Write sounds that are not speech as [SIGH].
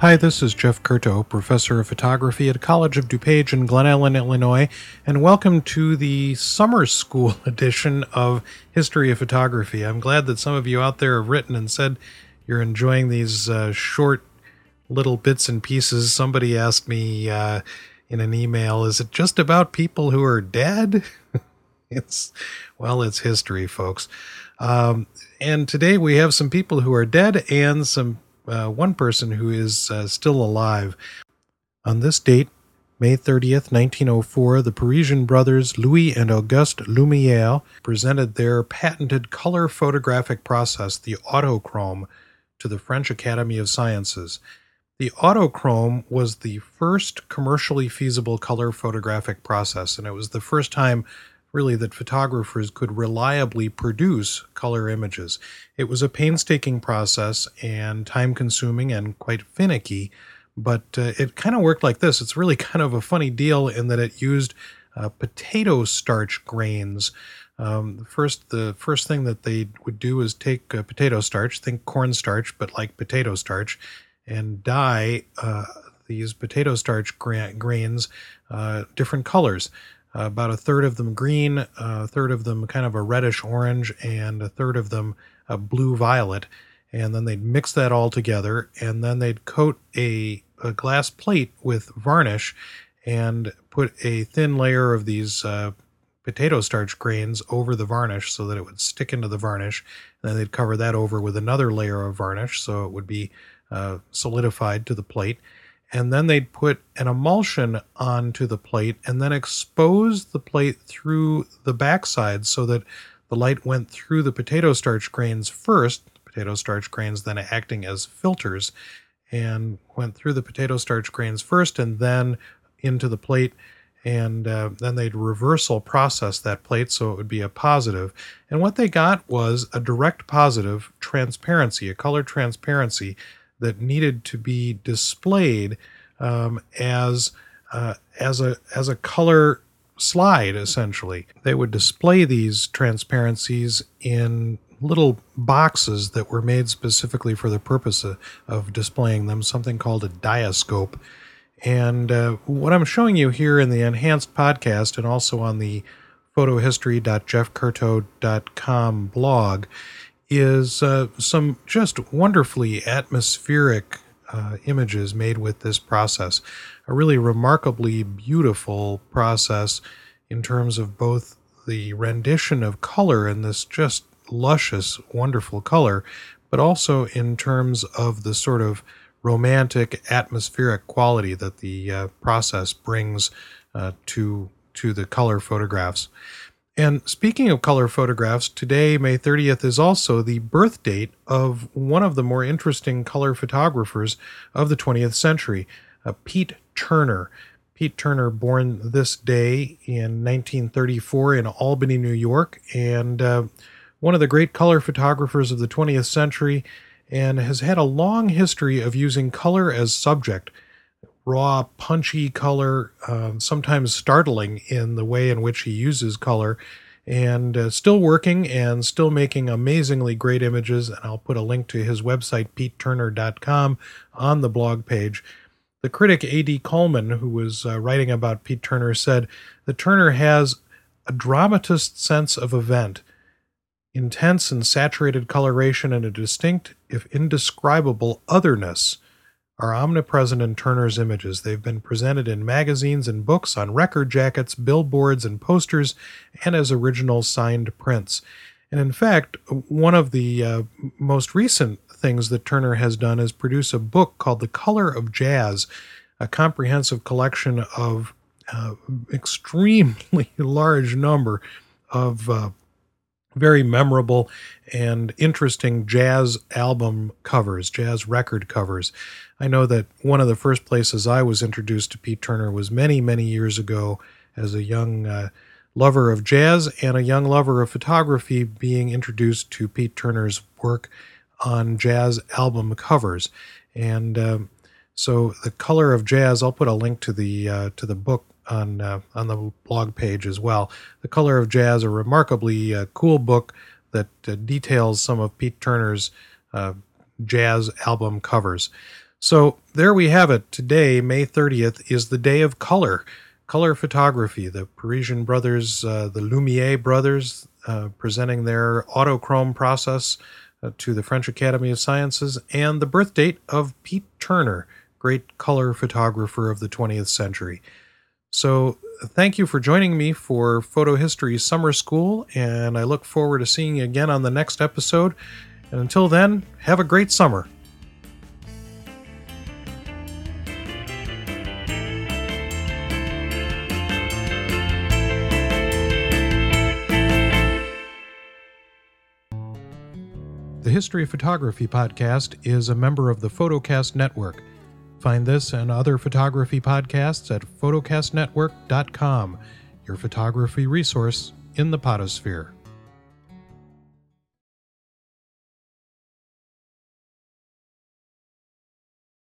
Hi, this is Jeff Curto, professor of photography at College of DuPage in Glen Ellyn, Illinois, and welcome to the summer school [LAUGHS] edition of History of Photography. I'm glad that some of you out there have written and said you're enjoying these uh, short little bits and pieces. Somebody asked me uh, in an email, is it just about people who are dead? [LAUGHS] it's, well, it's history, folks. Um, and today we have some people who are dead and some uh, one person who is uh, still alive. On this date, May 30th, 1904, the Parisian brothers Louis and Auguste Lumière presented their patented color photographic process, the autochrome, to the French Academy of Sciences. The autochrome was the first commercially feasible color photographic process, and it was the first time really that photographers could reliably produce color images. It was a painstaking process and time consuming and quite finicky, but uh, it kind of worked like this. It's really [LAUGHS] kind of a funny deal in that it used uh, potato starch grains. Um, first, the first thing that they would do is take uh, potato starch, think cornstarch, but like potato starch, and dye uh, these potato starch gra- grains uh, different colors about a third of them green, a third of them kind of a reddish orange, and a third of them a blue violet. And then they'd mix that all together, and then they'd coat a, a glass plate with varnish and put a thin layer of these uh, potato starch grains over the varnish so that it would stick into the varnish. And then they'd cover that over with another layer of varnish so it would be uh, solidified to the plate and then they'd put an emulsion onto the plate and then expose the plate through the backside so that the light went through the potato starch grains first, potato starch grains then acting as filters, and went through the potato starch grains first and then into the plate. And uh, then they'd reversal process that plate so it would be a positive. And what they got was a direct positive transparency, a color transparency that needed to be displayed um, as uh, as a as a color slide essentially. They would display these transparencies in little boxes that were made specifically for the purpose of, of displaying them something called a diascope. And uh, what i'm showing you here in the enhanced podcast and also on the photohistory.jeffcurto.com blog is uh, some just wonderfully atmospheric uh, images made with this process. A really remarkably beautiful process in terms of both the rendition of color and this just luscious, wonderful color, but also in terms of the sort of romantic, atmospheric quality that the uh, process brings uh, to to the color photographs. And speaking of color photographs, today, May 30th, is also the birth date of one of the more interesting color photographers of the 20th century, uh, Pete Turner. Pete Turner, born this day in 1934 in Albany, New York, and uh, one of the great color photographers of the 20th century, and has had a long history of using color as subject raw, punchy color, uh, sometimes startling in the way in which he uses color, and uh, still working and still making amazingly great images. And I'll put a link to his website, peteturner.com, on the blog page. The critic A.D. Coleman, who was uh, writing about Pete Turner, said that Turner has a dramatist sense of event, intense and saturated coloration, and a distinct, if indescribable, otherness are omnipresent in Turner's images. They've been presented in magazines and books, on record jackets, billboards, and posters, and as original signed prints. And in fact, one of the uh, most recent things that Turner has done is produce a book called The Color of Jazz, a comprehensive collection of uh, extremely [LAUGHS] large number of uh, very memorable and interesting jazz album covers, jazz record covers. I know that one of the first places I was introduced to Pete Turner was many, many years ago as a young uh, lover of jazz and a young lover of photography, being introduced to Pete Turner's work on jazz album covers. And um, so, the color of jazz. I'll put a link to the uh, to the book on uh, on the blog page as well. The Color of Jazz, a remarkably uh, cool book that uh, details some of Pete Turner's uh, jazz album covers. So there we have it. Today, May 30th, is the day of color, color photography. The Parisian brothers, uh, the Lumiere brothers, uh, presenting their autochrome process to the French Academy of Sciences, and the birth date of Pete Turner, great color photographer of the 20th century. So, thank you for joining me for Photo History Summer School, and I look forward to seeing you again on the next episode. And until then, have a great summer. The History of Photography podcast is a member of the Photocast Network. Find this and other photography podcasts at photocastnetwork.com, your photography resource in the potosphere.